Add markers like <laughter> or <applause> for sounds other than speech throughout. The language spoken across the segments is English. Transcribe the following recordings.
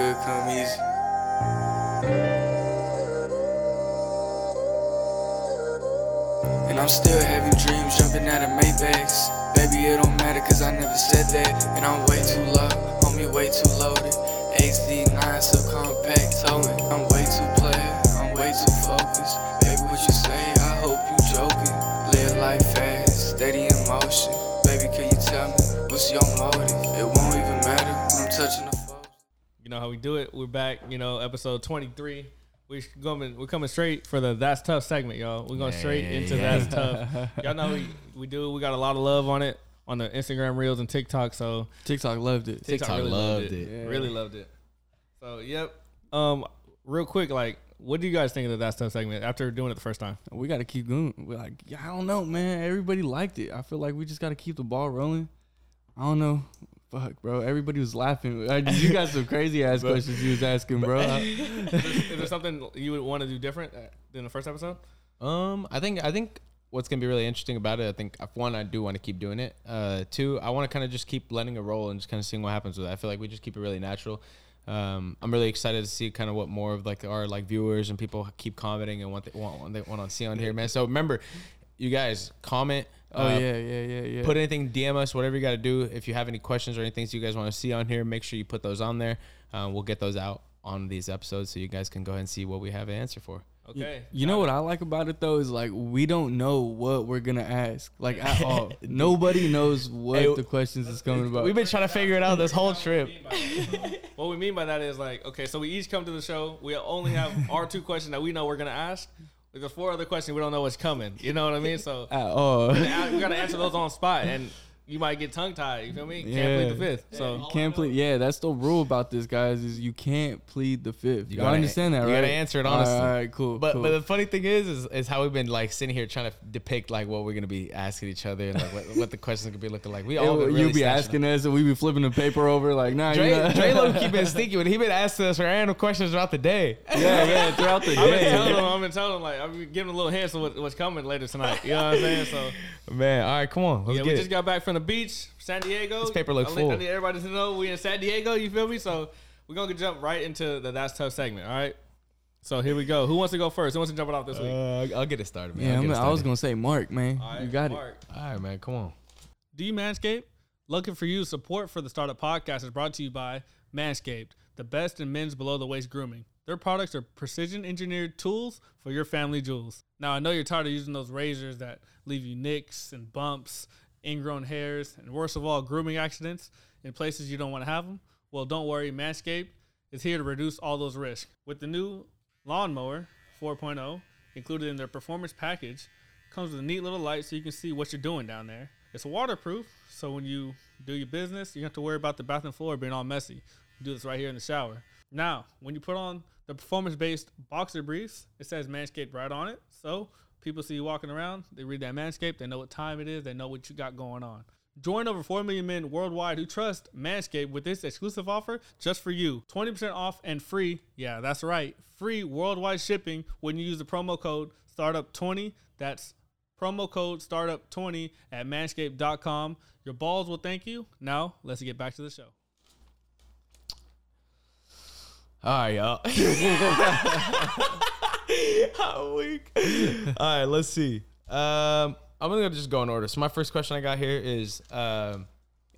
good come easy. And I'm still having dreams, jumping out of Maybachs. Baby, it don't matter, cause I never said that. And I'm way too low, homie, way too loaded. HD9 subcompact towing. I'm way too player, I'm way too focused. Baby, what you say? I hope you joking. Live life fast, steady in motion. Baby, can you tell me what's your motive? Know how we do it. We're back. You know, episode twenty three. We're coming. We're coming straight for the that's tough segment, y'all. We're going straight into that's <laughs> tough. Y'all know we we do. We got a lot of love on it on the Instagram reels and TikTok. So TikTok loved it. TikTok, TikTok really loved, loved it. it. Really loved it. So yep. Um, real quick, like, what do you guys think of the that's tough segment after doing it the first time? We got to keep going. We're like, yeah, I don't know, man. Everybody liked it. I feel like we just got to keep the ball rolling. I don't know. Fuck, bro. Everybody was laughing. You got some crazy ass <laughs> questions you was asking, bro. I- is, there, is there something you would want to do different uh, than the first episode? Um, I think I think what's gonna be really interesting about it. I think uh, one, I do want to keep doing it. Uh, two, I want to kind of just keep letting it roll and just kind of seeing what happens with it. I feel like we just keep it really natural. Um, I'm really excited to see kind of what more of like our like viewers and people keep commenting and what they want what they want to see on here, man. So remember, you guys comment. Oh, uh, yeah, yeah, yeah, yeah. Put anything, DM us, whatever you got to do. If you have any questions or anything you guys want to see on here, make sure you put those on there. Um, we'll get those out on these episodes so you guys can go ahead and see what we have an answer for. Okay. You know what I like about it though is like we don't know what we're gonna ask like at <laughs> all. Nobody knows what Hey, the questions is coming about. We've been trying to figure it out this whole trip. What we mean by that is like, okay, so we each come to the show. We only have our two questions that we know we're gonna ask. Like the four other questions we don't know what's coming. You know what I mean? So <laughs> at all. <laughs> we gotta answer those on spot, and you might get tongue tied. You feel me? Can't plead the fifth. So You can't plead. Yeah, that's the rule about this, guys. Is you can't plead the fifth. You gotta- understand that, you right? gotta answer it honestly. All right, cool. But cool. but the funny thing is, is is how we've been like sitting here trying to depict like what we're gonna be asking each other and like what, what the questions could be looking like. We all been you really be snatching asking us, and we be flipping the paper over, like, nah, Dre, you know. Dre low key <laughs> been sneaky when he been asking us random questions throughout the day. yeah, yeah, throughout the day. I've been telling day. them, I've been telling them like I've been giving a little hints of what, what's coming later tonight. You know what I'm saying? So Man, all right, come on, let's yeah, we get just got back from the beach, San Diego. This paper look I, full. I need everybody to know we in San Diego. You feel me? So we're gonna jump right into the that's tough segment. All right. So here we go. Who wants to go first? Who wants to jump it off this week? Uh, I'll get it started, man. Yeah, I'll I'm, get it I was gonna say Mark, man. All right, you got Mark. All right, man, come on. Do you Manscaped? Looking for you. Support for the Startup Podcast is brought to you by Manscaped, the best in men's below the waist grooming. Their products are precision engineered tools for your family jewels. Now, I know you're tired of using those razors that leave you nicks and bumps, ingrown hairs, and worst of all, grooming accidents in places you don't want to have them. Well, don't worry, Manscaped is here to reduce all those risks. With the new Lawnmower 4.0 included in their performance package, comes with a neat little light so you can see what you're doing down there. It's waterproof, so when you do your business, you don't have to worry about the bathroom floor being all messy. You do this right here in the shower. Now, when you put on the performance-based boxer briefs, it says Manscaped right on it. So people see you walking around, they read that Manscaped, they know what time it is, they know what you got going on. Join over 4 million men worldwide who trust Manscaped with this exclusive offer just for you. 20% off and free. Yeah, that's right. Free worldwide shipping when you use the promo code STARTUP20. That's promo code STARTUP20 at manscaped.com. Your balls will thank you. Now, let's get back to the show. All right, y'all. <laughs> <laughs> <laughs> How weak. <laughs> All right, let's see. Um, I'm gonna just go in order. So my first question I got here is, um,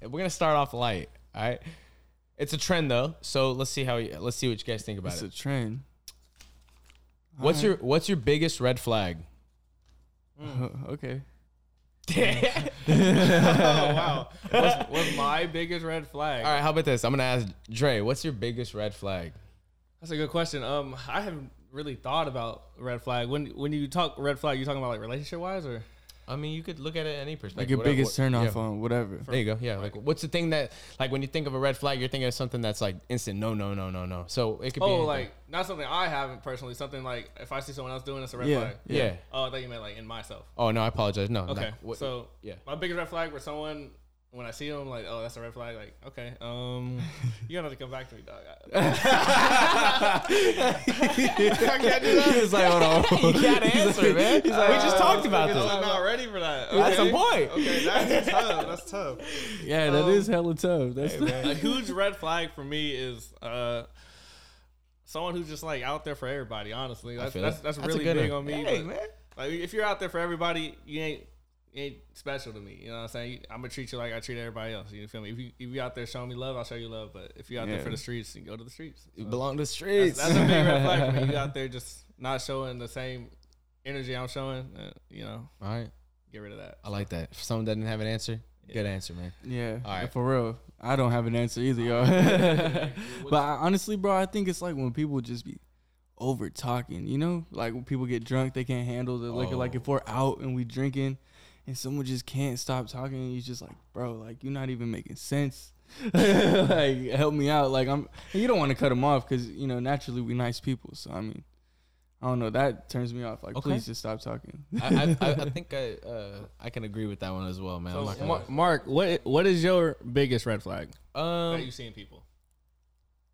we're gonna start off light. All right, it's a trend though, so let's see how you, let's see what you guys think about it. It's a it. trend. What's your What's your biggest red flag? okay. <laughs> Oh, wow. What's, what's my biggest red flag? All right, how about this? I'm gonna ask Dre. What's your biggest red flag? That's a good question. Um, I haven't really thought about red flag. When when you talk red flag, you talking about like relationship wise or? I mean, you could look at it any perspective. Like your whatever- biggest what- turn off yeah. on whatever. There you go. Yeah. Like, what's the thing that, like, when you think of a red flag, you're thinking of something that's like instant. No, no, no, no, no. So it could be. Oh, like not something I haven't personally. Something like if I see someone else doing this, a red Yeah. flag. Yeah. Oh, I thought you meant like in myself. Oh no, I apologize. No. Okay, no. What- so yeah. my biggest red flag where someone when I see them like, oh, that's a red flag. Like, okay, um, <laughs> you gotta have to come back to me, dog. <laughs> <laughs> I can't do that. He's like, hold on. you gotta answer, man. we just talked about this. I'm not ready for that. That's okay? the point. Okay, that's tough. That's tough. Yeah, that Um, is hella tough. That's a huge red flag for me is uh someone who's just like out there for everybody. Honestly, that's that's, that's, That's really big one. on me. Hey, man. Like if you're out there for everybody, you ain't ain't special to me. You know what I'm saying? I'm gonna treat you like I treat everybody else. You feel me? If you if you out there showing me love, I'll show you love. But if you're out there for the streets, you go to the streets. You belong to the streets. that's a big red flag for me. <laughs> You out there just not showing the same energy I'm showing. Uh, you know, All right. get rid of that. I like that. If someone doesn't have an answer, Yeah. good answer, man. Yeah, All right. for real. I don't have an answer either, y'all. <laughs> <laughs> but I, honestly, bro, I think it's like when people just be over talking, you know, like when people get drunk, they can't handle the liquor. Like if Oh. we're out and we drinking, and someone just can't stop talking, and you just like, bro, like you're not even making sense. <laughs> like help me out. Like I'm. you don't want to cut them off because you know naturally we nice people. So I mean, I don't know. That turns me off. Like Okay. please just stop talking. I, I, I, I <laughs> think I uh, I can agree with that one as well, man. So, not Mar- Mark, what what is your biggest red flag lie. that um, you see in people?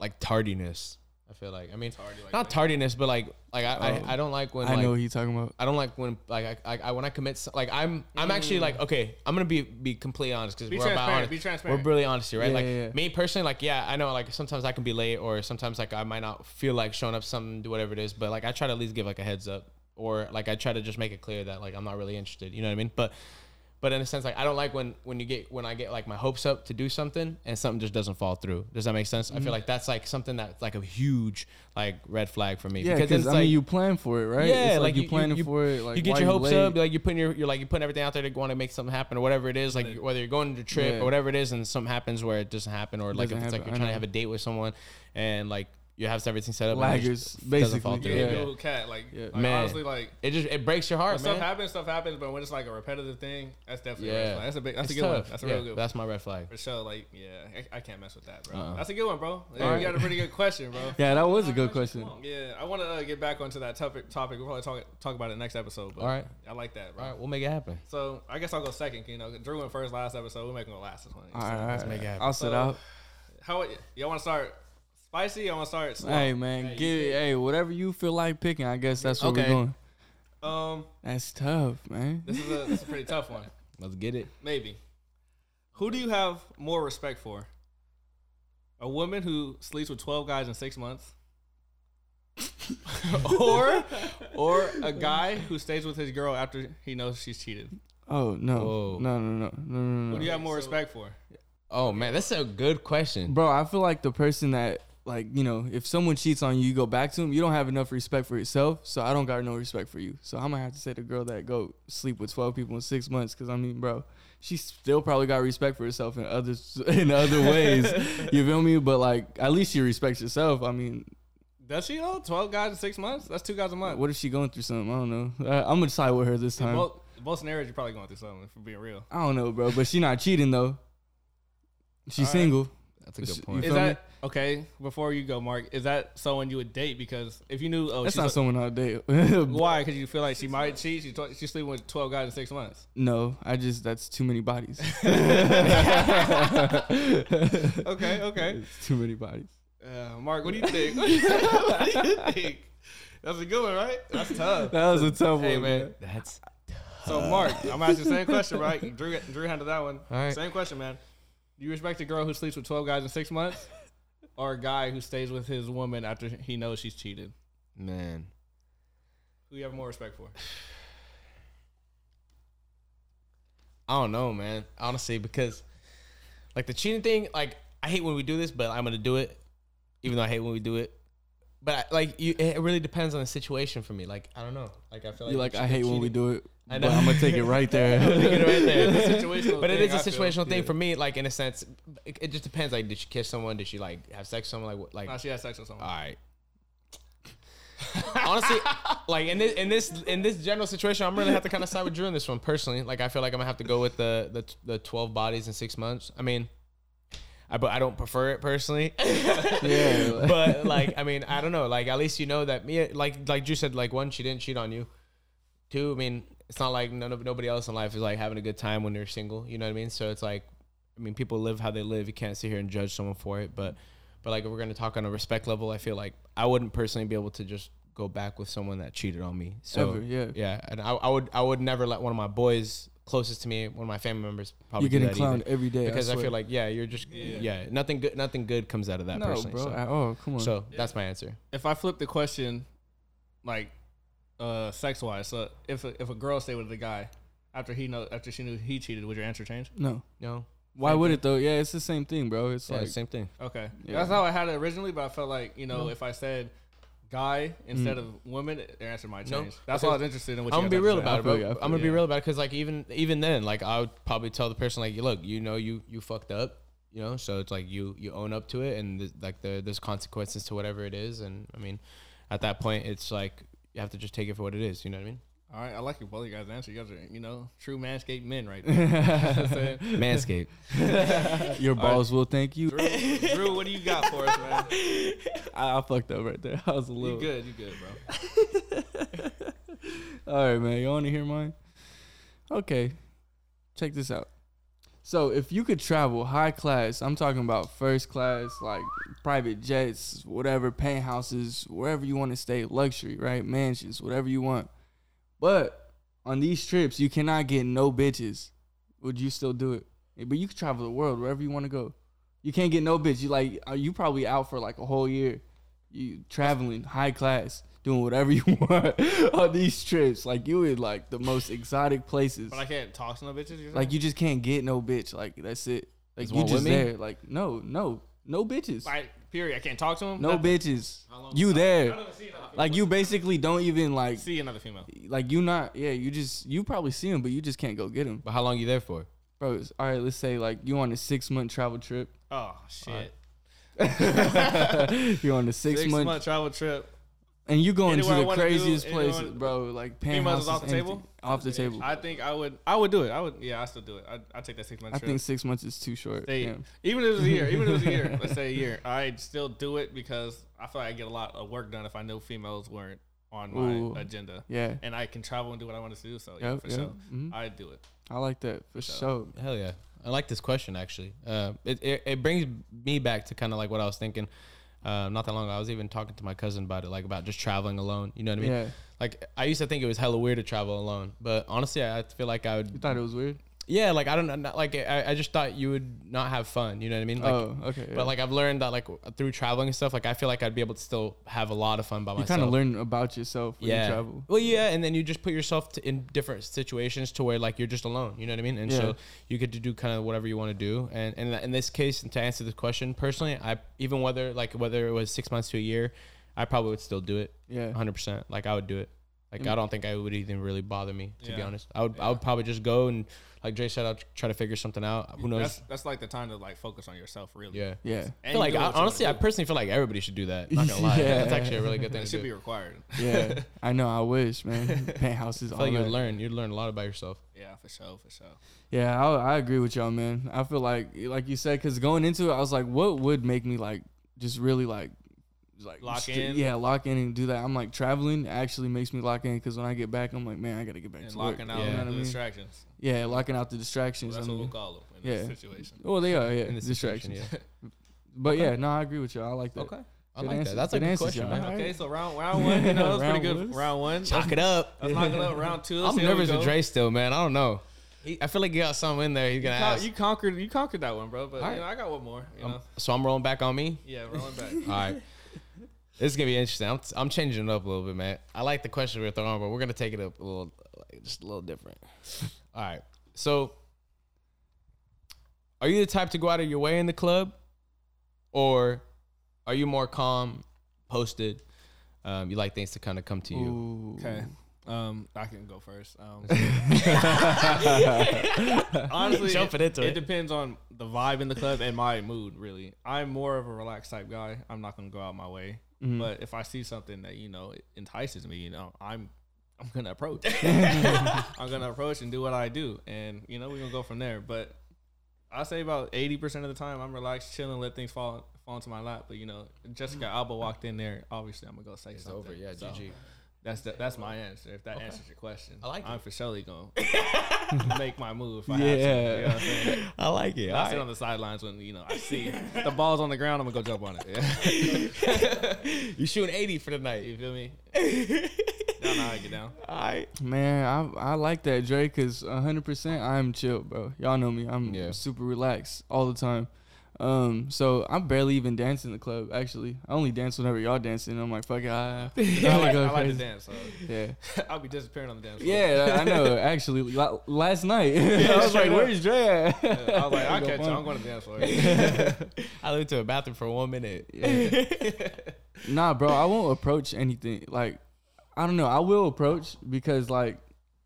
like tardiness. I feel like I mean Tardy like not tardiness, but like like I, Oh. I, I don't like when I like, know what you talking about. I don't like when like I, I, I when I commit so- like I'm I'm actually like okay I'm gonna be be completely honest because Mm. Be we're about transparent. honest. Be We're transparent. really honest here, right? Yeah, like yeah, yeah. me personally, like yeah, I know like sometimes I can be late or sometimes like I might not feel like showing up something, do whatever it is, but like I try to at least give like a heads up or like I try to just make it clear that like I'm not really interested. You know what I mean? But but in a sense, like I don't like when when you get when I get like my hopes up to do something and something just doesn't fall through. Does that make sense? Mm-hmm. I feel like that's like something that's like a huge like red flag for me. Yeah, because I like mean, you plan for it, right? Yeah, it's like, like, you you- planning you- for it. Like you get your hopes late? up, like you're putting your you're like you're putting everything out there to want to make something happen or whatever it is. Like Right. whether you're going to a trip Yeah. or whatever it is, and something happens where it doesn't happen, or like if it's like you're trying to have a date with someone and like you have everything set up, and it Laggers, just doesn't fall basically. through. Yeah. Yeah, little cat. Like, Yeah. like Man. honestly, like It just it breaks your heart, when stuff happens, stuff happens. But when it's like a repetitive thing, that's definitely a red Yeah, flag. That's a big. That's It's a good one. That's a Yeah, real good. one. That's my red flag. For sure. Like, yeah, I, I can't mess with that, bro. Uh-uh. That's a good one, bro. Yeah, Alright. You got a pretty good question, bro. <laughs> Yeah, that was a good question. Yeah, I want to uh, get back onto that topic. Topic. We'll probably talk talk about it next episode. But All right, I like that, bro. all right, we'll make it happen. So I guess I'll go second. You know, Drew went first last episode. We're making it last this one. All right, let's make it happen. I'll sit So- out. How y'all want to start? Spicy? I want to start slow. Hey man, Hey, get it. Hey, whatever you feel like picking, I guess that's what Okay. we're going. Um, That's tough, man. this is a this is a pretty tough one. <laughs> Let's get it. Maybe. Who do you have more respect for? A woman who sleeps with twelve guys in six months, <laughs> or or a <laughs> guy who stays with his girl after he knows she's cheated? Oh no, Whoa. no, no, no, no, no, Who do you have more respect for? Oh man, that's a good question. Bro, I feel like the person that like you know, if someone cheats on you, you go back to him. You don't have enough respect for yourself, so I don't got no respect for you. So I'm gonna have to say the girl that go sleep with twelve people in six months, because I mean, bro, she still probably got respect for herself in others <laughs> in other ways. <laughs> you feel me? But like, at least she respects herself. I mean, Does she though? Twelve guys in six months? That's two guys a month. what if she going through something? I don't know. I, I'm gonna side with her this time. both, both scenarios, you're probably going through something. For being real, I don't know, bro, but she not cheating though. She's All right. Single. That's a Is- good point. is feel me? that okay? Before you go, Mark, is that someone you would date? Because if you knew, oh, That's she's not a- someone I'll date. <laughs> why? <laughs> Because you feel like she might cheat. She tw- she's sleeping with twelve guys in six months. no, I just that's too many bodies. <laughs> Okay, okay. It's too many bodies. Uh, Mark, what do you think? what do you think? That's a good one, right? That's tough. That was a tough Hey one, man. That's tough. So Mark, I'm gonna ask you the same question, right? Drew, Drew handled that one. All right. Same question, man. Do you respect a girl who sleeps with 12 guys in six months, <laughs> or a guy who stays with his woman after he knows she's cheated? man. Who you have more respect for? <sighs> I don't know, man. Honestly, because like the cheating thing, like I hate when we do this, but I'm gonna do it, even though I hate when we do it. But like, you, it really depends on the situation for me. Like, I don't know. Like, I feel like You like I hate when we do it. I but know. I'm gonna take it right there. <laughs> Take it right there. It's a situational <laughs> but it thing, is a I feel. thing Yeah. for me. Like in a sense, it, it just depends. Like, did she kiss someone? Did she like have sex with someone? Like, what- like Nah, she has sex with someone. all right. Honestly, <laughs> like in this in this in this general situation, I'm really have to kind of side with Drew in this one personally. Like I feel like I'm gonna have to go with the the, the 12 bodies in six months. I mean, I but I don't prefer it personally. yeah. but like I mean, I don't know. Like at least you know that me like like Drew said, like one, she didn't cheat on you. Two, I mean, it's not like none of nobody else in life is like having a good time when they're single. You know what I mean? So it's like, I mean, people live how they live. You can't sit here and judge someone for it. But but like if we're gonna talk on a respect level, I feel like I wouldn't personally be able to just go back with someone that cheated on me. So Ever, yeah. yeah, and I, I would I would never let one of my boys closest to me, one of my family members, probably You're getting do that either. every day because I, swear. feel like yeah, you're just Yeah. yeah. nothing good, nothing good comes out of that no, personally. bro. So, at all. Come on. so that's my answer. If I flip the question, like, uh, sex wise, so if a, if a girl stayed with the guy after he know after she knew he cheated, would your answer change? no. No, Why Same would thing. it though? Yeah, it's the same thing, bro. It's yeah, like same thing. Okay, Yeah. that's how I had it originally, but I felt like you know No. if I said guy instead Mm. of woman, their answer might No, change. That's why I was interested in what I'm you gonna be guys real had to say. about it, bro. I feel you, I I'm feel gonna be you. real about it because like even even then, like I would probably tell the person like, look, you know, you you fucked up, you know, so it's like you you own up to it, and th- like there there's consequences to whatever it is, and I mean, at that point, it's like you have to just take it for what it is. You know what I mean? All right, I like your both you guys' answer. You guys are you know true manscaped men right <laughs> there. You know what I'm saying? <laughs> Manscaped. <laughs> your balls will thank you. Drew, Drew, what do you got for us, man? I, I fucked up right there. I was a little. You little. good? You good, bro? All right, man. You want to hear mine? Okay. Check this out. So, if you could travel high class, I'm talking about first class, like private jets, whatever, penthouses, wherever you want to stay, luxury, right? Mansions, whatever you want. But on these trips, you cannot get no bitches. Would you still do it? But you could travel the world wherever you want to go. You can't get no bitch. You like, are you probably out for like a whole year? You traveling high class, doing whatever <laughs> you want on these trips. Like you in like the most exotic places. But I can't talk to no bitches. You're Like you just can't get no bitch. Like that's it. Like Is you one with just me? there. Like no, no, no bitches. like period. I can't talk to them. No Nothing. bitches. You there. I don't see another Like you basically don't even like see another female. like you not yeah you just you probably see him but you just can't go get him But how long you there for? bro it's- all right let's say like you on a six month travel trip Oh shit! <laughs> you're on a six, Six month, month travel trip. And you going to I the wanna do, craziest anywhere I places wanna- bro like Females penthouses is off the anything. table? off the table I think I would. I would do it. I would. Yeah, I still do it. I I take that six month I trip. think six months is too short They- Damn. even if it was a year, even if it was a year, <laughs> let's say a year, I'd still do it because I feel like I get a lot of work done if I know females weren't on my Ooh. agenda, yeah and I can travel and do what I want to do. So yeah, Yep, for yep. sure, Mhm. I'd do it. I like that for So- sure Hell yeah. I like this question actually. Uh, it, it, it brings me back to kind of like what I was thinking. Uh, not that long ago, I was even talking to my cousin about it, like about just traveling alone. You know what I mean? yeah Like I used to think it was hella weird to travel alone, but honestly, I feel like I would. you thought it was weird Yeah, like I don't know, like I, I just thought you would not have fun. You know what I mean? Like, oh okay yeah. but like I've learned that like through traveling and stuff, like I feel like I'd be able to still have a lot of fun by you myself. You kind of learn about yourself when yeah. you travel Well, yeah, and then you just put yourself to, in different situations to where like you're just alone. You know what I mean? And Yeah. so you get to do kind of whatever you want to do. And and in this case, and to answer this question personally, I even whether like whether it was six months to a year, I probably would still do it. yeah 100. percent Like I would do it. Like Mm. I don't think I would even really bother me to be honest. I would I would probably just go and like Jay said, I'll try to figure something out. Who knows? That's that's like the time to like focus on yourself, really. yeah. yeah I And feel like I, honestly, I personally feel like everybody should do that. Not gonna lie, <laughs> Yeah. that's actually a really good thing It to should do. be required. <laughs> yeah I know I wish man <laughs> penthouses I all feel like you'd learn. You'd learn a lot about yourself. yeah, for sure, for sure. Yeah, I, I agree with y'all, man. I feel like, like you said, because going into it, I was like, what would make me like just really like, like Lock stri- in? Yeah, lock in and do that. I'm like traveling actually makes me lock in because when I get back, I'm like, man, I gotta get back And to locking work. out Yeah. You know the I mean? distractions. Yeah, locking out the Well, distractions. that's I what we'll call them in Yeah. this situation. well, they are yeah In this distractions. situation, <laughs> But Okay. yeah, no, I agree with y'all. I like that. Okay. I like answer- that. That's a good good question, man. Alright. Okay, so round <laughs> round one, you know, that was pretty Round good. one. Round one. Chalk it up. Let's knock it up. Round two. Let's I'm see how we nervous with Dre still, man. I don't know. He, I feel like he got something in there. He's You, gonna con- ask. you conquered. You conquered that one, bro. But Alright. you know, I got one more. You Um, know. so I'm rolling back on me. Yeah, rolling back. All right. <laughs> This is gonna be interesting. I'm, I'm changing it up a little bit, man. I like the question we're throwing, but we're gonna take it up a little, like, just a little different. <laughs> All right. So, are you the type to go out of your way in the club, or are you more calm, posted? Um, you like things to kind of come to you. Ooh. Okay. Um, I can go first. Um, <laughs> <laughs> honestly, Jumping into it it. depends on the vibe in the club and my mood. Really, I'm more of a relaxed type guy. I'm not gonna go out my way. Mhm. But if I see something that you know entices me, you know, I'm I'm gonna approach. <laughs> I'm gonna approach and do what I do, and you know, we're gonna go from there. But I say about eighty percent of the time, I'm relaxed, chilling, let things fall fall into my lap. But you know, Jessica Alba walked in there. Obviously, I'm gonna go say It's something. over. Yeah, So, GG. That's the, that's my answer. If that Okay. answers your question, I like it. I'm for surely gonna <laughs> make my move. If I have to, you know what I'm? <laughs> I like it. I sit on the sidelines when you know I see <laughs> the ball's on the ground. I'm gonna go jump on it. Yeah. you shooting 80 for the night. you feel me? Y'all know how I get down. I Man, I I like that Drake cause hundred percent I'm chill, bro. Y'all know me. I'm Yeah. super relaxed all the time. Um, so I'm barely even dancing in the club. Actually, I only dance whenever y'all dancing. I'm like, fuck it, I, <laughs> I I like, go I like to dance, so <laughs> yeah, <laughs> I'll be disappearing on the dance floor. yeah. I know. Actually, last night I was like, up. "Where's Dre at?" Yeah, I was like, I'll Go catch you. I'm going to dance floor. I went to a bathroom for one minute. Nah, bro, I won't approach anything. Like, I don't know. I will approach because, like,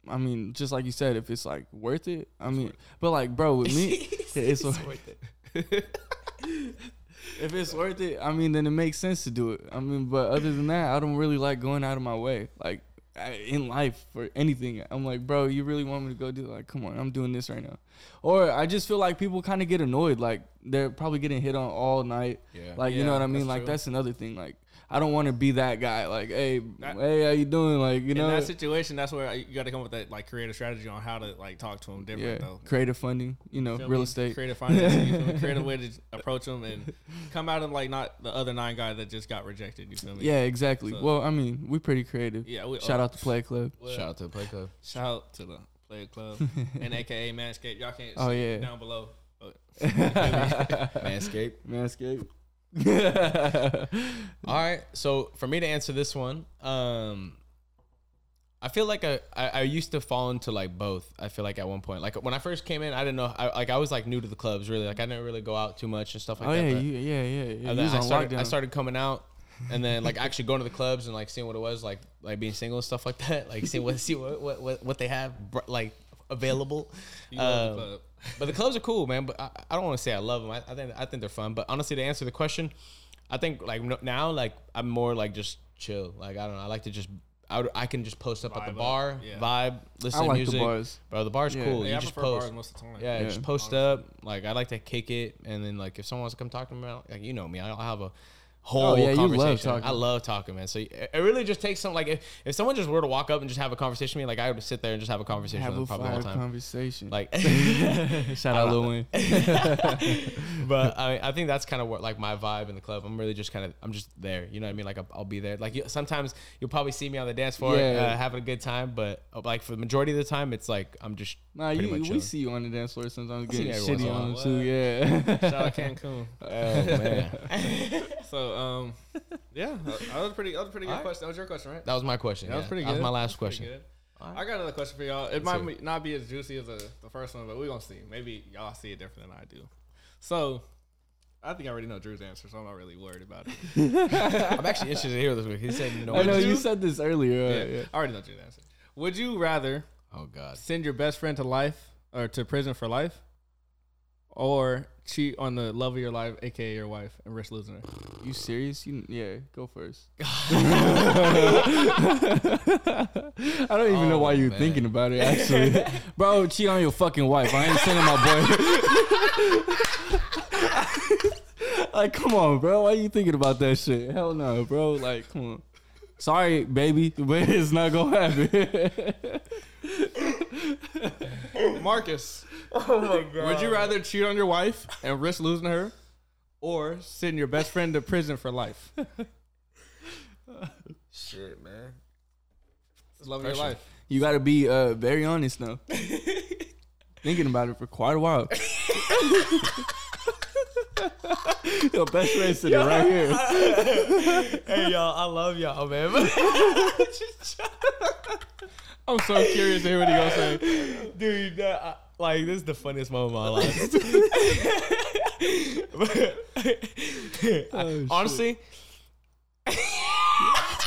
I mean, just like you said, if it's like worth it, I mean, but like, bro, with me, it's, worth it. If it's worth it, I mean, then it makes sense to do it. I mean, but other than that, I don't really like going out of my way, like I- in life for anything. I'm like, bro, you really want me to go do? Like, come on, I'm doing this right now. Or I just feel like people kind of get annoyed, like they're probably getting hit on all night. Yeah. Like, you know what I mean? that's Like, true. that's another thing. Like, I don't want to be that guy. Like, hey, That- hey, how you doing? Like, you know, in that situation, that's where you got to come up with that like creative strategy on how to like talk to them different yeah, though. creative funding. You know, Feel real me? estate. creative finance, you feel me? <laughs> creative way to approach them and come at them like not the other nine guy that just got rejected. You feel me? Yeah, exactly. So- well, I mean, we pretty creative. yeah. We, Shout uh, out to Play Club. well, Shout out to play club. shout out to the Player Club <laughs> and AKA Manscaped. Y'all can't Oh, see yeah. down below. But <laughs> Manscaped. Manscaped. <laughs> All right. So for me to answer this one, um, I feel like I, I, I used to fall into like both. I feel like at one point, like when I first came in, I didn't know. I, like I was like new to the clubs, really. Like I didn't really go out too much and stuff like oh that. yeah, you, yeah, yeah, yeah. and You then was I started, I started coming out, and then like <laughs> actually going to the clubs and like seeing what it was like, like being single and stuff like that. Like seeing what see what what what, what they have like available. Um, the <laughs> but the clubs are cool, man. But I, I don't want to say I love them. I, I think I think they're fun. But honestly, to answer the question, I think like no- now, like I'm more like just chill. Like I don't know. I like to just I, would, I can just post up at Vibe the up, bar, yeah. vibe, listen I to music. the bars. Bro, the bar's Yeah. cool. Yeah, you I just post. bars most of the time. Yeah, Yeah. just post up. Like I like to kick it, and then like if someone wants to come talk to me, I'll- like you know me, I'll have a whole Oh, yeah, you love conversation. talking. I love talking, man. So it really just takes some like if, if someone just were to walk up and just have a conversation with me, like I would sit there and just have a conversation Have with them probably the time. conversation. Like, <laughs> <laughs> shout out Lil Wayne. <laughs> but I, I think that's kind of what like my vibe in the club. I'm really just kind of I'm just there. You know what I mean? Like I'll, I'll be there. Like you, sometimes you'll probably see me on the dance floor Yeah. uh, having a good time, but uh, like for the majority of the time, it's like I'm just Nah, you, we chilling. see you on the dance floor sometimes getting shitty on them too. Yeah. Shout out Cancun. oh man. So um, <laughs> yeah, that was pretty. That was a pretty good Alright. question. That was your question, right? That was my question. That was yeah. pretty That good. was my last was question. Alright. I got another question for y'all. It Let's might be- not be as juicy as the, the first one, but we're gonna see. Maybe y'all see it different than I do. So, I think I already know Drew's answer, so I'm not really worried about it. <laughs> <laughs> I'm actually interested to hear this week. He said no. I know you you? said this earlier. yeah, yeah. I already know Drew's answer. Would you rather Oh God. send your best friend to life or to prison for life, or cheat on the love of your life, aka your wife, and risk losing her? You serious? You yeah, go first. <laughs> I don't even know Oh, why you're man. thinking about it. Actually, <laughs> bro, cheat on your fucking wife. I ain't sending my boy. <laughs> like, come on, bro. Why are you thinking about that shit? Hell no, bro. Like, come on. Sorry, baby, but it's not gonna happen. Marcus. <laughs> Oh my god. Would you rather cheat on your wife and risk losing her, or send your best friend to prison for life? Shit, man. It's love of your life. you gotta be uh, very honest now. <laughs> Thinking about it for quite a while. <laughs> <laughs> Your best friend sitting right here. <laughs> hey y'all, I love y'all, man. <laughs> I'm so curious to hear what he gonna say. Dude, I, like this is the funniest moment of my life. Oh, Honestly,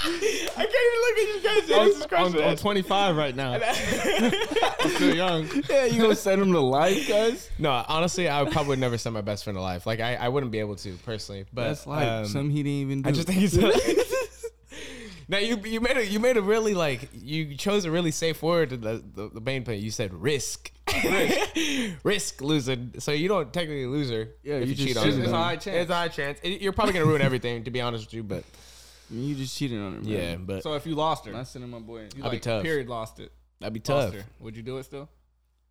I can't even look at you guys. I'm, This is. I'm, I'm 25 right now. <laughs> I'm still young. Yeah, you gonna send him to life, guys? No, honestly, I would probably would never send my best friend to life. Like I, I wouldn't be able to personally. But That's like um, something he didn't even do. I just think he's. <laughs> <laughs> now you you made a you made a really like you chose a really safe word in the the, the main point. You said risk. risk losing. So you don't technically lose her. Yeah, if you you, just cheat on cheated her. It's a high chance. It's a high chance. It- you're probably gonna ruin everything. To be honest with you, but I mean, you just cheated on him. yeah, but So if you lost her, not sending my boy. you I'll be like tough. period lost it. that'd be Lost tough. her. Would you do it still?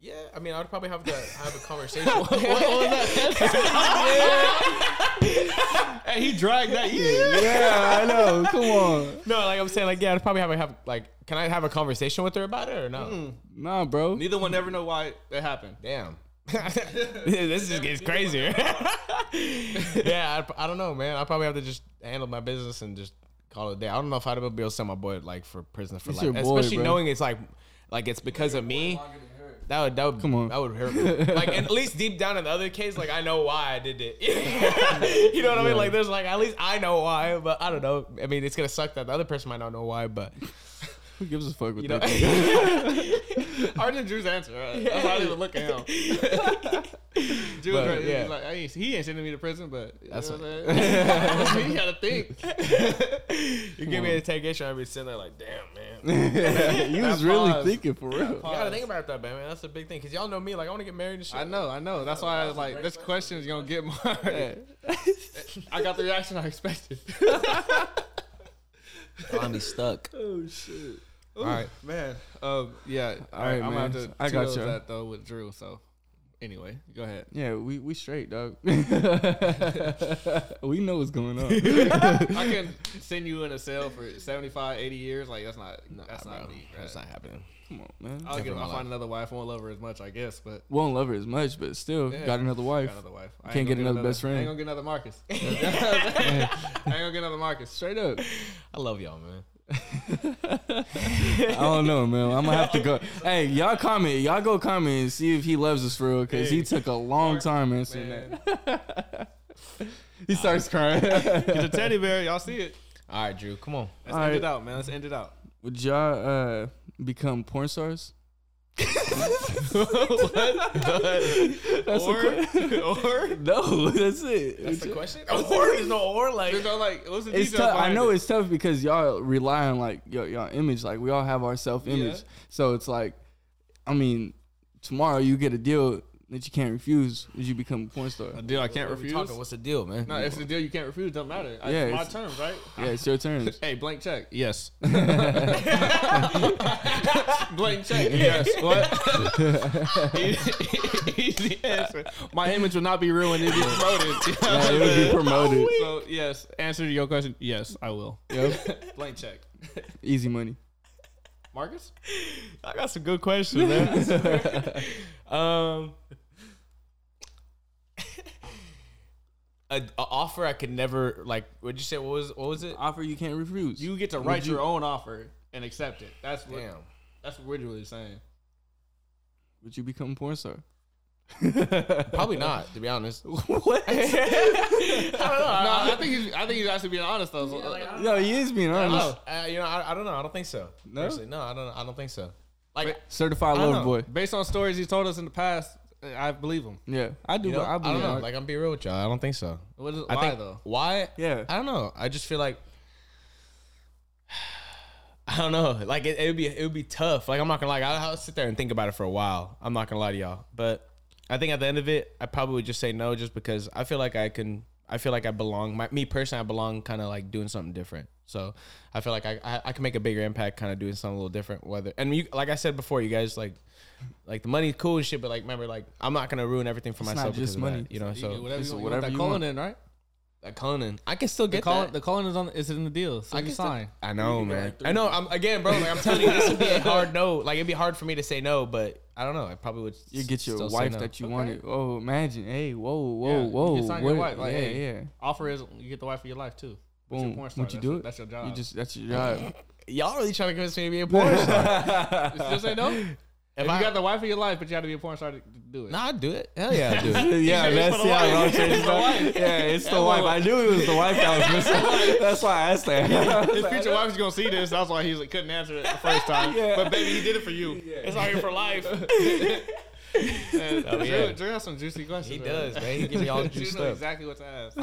Yeah, I mean, I'd probably have to have a conversation. <laughs> what, what was that? <laughs> Hey, he dragged that. yeah, I know. Come on. no, like I'm saying, like yeah, I'd probably have to have like, can I have a conversation with her about it or no? Hmm. Nah, bro. Neither one ever know why it happened. Damn. <laughs> this just gets crazier. yeah, I, I don't know, man. I probably have to just handle my business and just call it a day. I don't know if I'd ever be able to send my boy like for prison for It's life, your boy, especially bro. knowing it's like, like it's because of me. That would that would Come on. that would hurt me. <laughs> Like and at least deep down in the other case, like I know why I did it. <laughs> you know what I mean? Like there's like at least I know why, but I don't know. I mean, it's gonna suck that the other person might not know why, but Who gives a fuck with you know. that? <laughs> <laughs> I did Drew's answer. Right? That's why I didn't even look at him. <laughs> Drew, But, right, yeah. he's like, I ain't, he ain't sending me to prison, but That's you know what I'm saying? he had to think. <laughs> you give me an interrogation, I'd be sitting there like, damn, man. you That was really pause. thinking for real. You gotta think about that, man. That's a big thing because y'all know me. Like, I want to get married and shit. I know, I know. That's why I was like, this question is gonna get more. I got the reaction I expected. I'm be stuck. oh shit! All right. man. Um, yeah. All right, right, I'm man. gonna have to. I got you. that though with Drew. So, anyway, go ahead. Yeah, we we straight, dog. <laughs> we know what's going on. <laughs> I can <laughs> send you in a cell for 75, 80 years. Like that's not. that's not me. Bro. That's not happening. Come on, man. I'll, Never get, I'll life. find another wife. Won't love her as much, I guess, but Won't love her as much, but still Yeah. got another wife. got another wife. I Can't ain't get gonna another best friend. I ain't gonna get another Marcus. I ain't gonna get another Marcus. Straight up. I love y'all, man. I don't know, man. I'm gonna have to go. Hey, y'all comment. Y'all go comment and see if he loves us for real, because he took a long time answering Man. that. <laughs> he starts crying. Get the teddy bear. Y'all see it. All right, Drew, come on. Let's All end right. it out, man. Let's end it out. Would y'all uh, become porn stars? <laughs> That's or, a <laughs> or <laughs> No, that's it. That's the question. Or there's no or like. there's no like. What's the It's tough. I know it? it's tough because y'all rely on like your y'all image. Like we all have our self image, Yeah. so it's like, I mean, tomorrow you get a deal that you can't refuse. Would you become a porn star? a deal I can't What refuse. talking? What's the deal, man? No, if it's a deal you can't refuse, don't matter. I, Yeah, my terms, right? Yeah, it's your terms. <laughs> Hey, blank check. Yes. <laughs> blank check. Yes. <laughs> What? Easy answer. My image will not be ruined. It'll be promoted. Yeah, it would be promoted. So yes, answer to your question. Yes, I will. Yep. Blank check. Easy money. Marcus. I got some good questions, man. um, a, a offer I could never like. What'd you say? What was what was it? Offer you can't refuse. You get to Would write you- your own offer and accept it. That's what. Damn. That's what we're really saying. Would you become a porn star? <laughs> Probably not, to be honest. <laughs> what? <laughs> no, I think he's. I think he's actually being honest though. So, No, he is being honest. Uh, you know, I, I don't know. I don't think so. No? Personally, no, I don't. I don't think so. Like, Certified I don't lover know. boy. based on stories he told us in the past, I believe him. Yeah, I do. you know, I I, believe don't know. that. Like, I'm be real with y'all. I don't think so. What is, I why think though? why? yeah. I don't know. I just feel like <sighs> I don't know. Like it, it would be it would be tough. Like I'm not gonna lie. I'll, I'll sit there and think about it for a while. I'm not gonna lie to y'all. But I think at the end of it, I probably would just say no, just because I feel like I can. I feel like I belong. My, me personally, I belong kind of like doing something different. So I feel like I, I I can make a bigger impact, kind of doing something a little different. Whether and you like I said before, you guys like. Like the money's cool and shit, but like remember, like I'm not gonna ruin everything for It's not just money. that, you know. You So get whatever it's you, want. whatever that you calling want. in, right? that Conan, I can still The get that. the calling is on. Is in the deal. So I you can still- sign. I know, man. back I know. I'm again, bro. Like I'm telling you, this would be a hard no. Like it'd be hard for me to say no, but I don't know. I probably would. You get your still wife no. that you Okay. wanted. Oh, imagine. Hey, whoa, whoa, Yeah, you whoa. can sign your wife, like, yeah, hey, yeah. Offer is you get the wife of your life too. But you're Boom. porn star. Would you do it? That's your job. You just that's your job. <laughs> Y'all really trying to convince me to be a porn star? You still say no. <laughs> If, If you got the wife of your life, but you have to be a porn star to to do it. nah, I'd do it. Hell <laughs> yeah, I'd do it. yeah, It's that's for the yeah. wife. I'll It's the wife. Yeah, it's the Yeah, wife. well- I knew it was the wife that was missing. that's why I asked that. His future wife is gonna see this. That's why he couldn't answer it the first time. Yeah. But baby, he did it for you. It's all here for life. And Drew, yeah. Drew has some juicy questions. He man. does, man. He gives me all the Drew juicy knows stuff. exactly what to ask.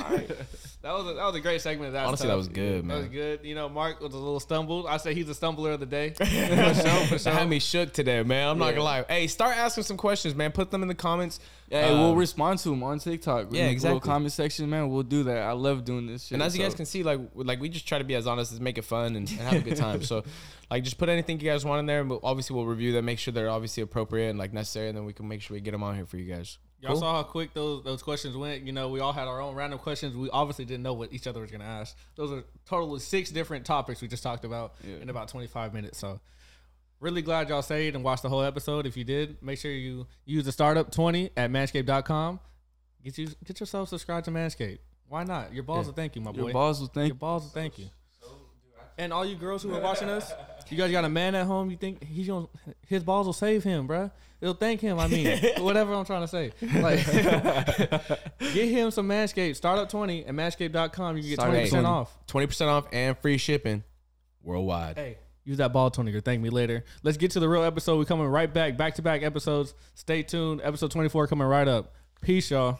That was a, that was a great segment. That's Honestly, that was good, man. That was good. You know, Mark was a little stumbled. I say he's a stumbler of the day. <laughs> for sure, for That had me shook today, man. I'm not gonna lie. Hey, start asking some questions, man. Put them in the comments. Yeah, Um, we'll respond to them on TikTok. Yeah, In exactly. Little comment section, man. We'll do that. I love doing this shit. And as you guys can see, like like we just try to be as honest as make it fun and, and have a good time. <laughs> So, like, just put anything you guys want in there, and we'll, obviously we'll review them, make sure they're obviously appropriate and like necessary, and then we can make sure we get them on here for you guys. Y'all saw how quick those those questions went. You know, we all had our own random questions. We obviously didn't know what each other was gonna ask. Those are totally six different topics we just talked about Yeah. in about 25 minutes. So, really glad y'all stayed and watched the whole episode. If you did, make sure you use the startup 20 at manscaped.com. Get you get yourself subscribed to Manscaped. Why not? Your balls Yeah. will thank you, my boy. Your balls will thank you. Your balls will thank you. And all you girls who are watching us, you guys got a man at home. You think he's gonna his balls will save him, bruh. It'll thank him. I mean, <laughs> whatever I'm trying to say. Like, <laughs> get him some Manscaped. Startup twenty at Manscaped.com. You can get Startup twenty percent off. Twenty percent off and free shipping worldwide. Hey, use that ball toner. Thank me later. Let's get to the real episode. We're coming right back, back to back episodes. Stay tuned. Episode 24 coming right up. Peace, y'all.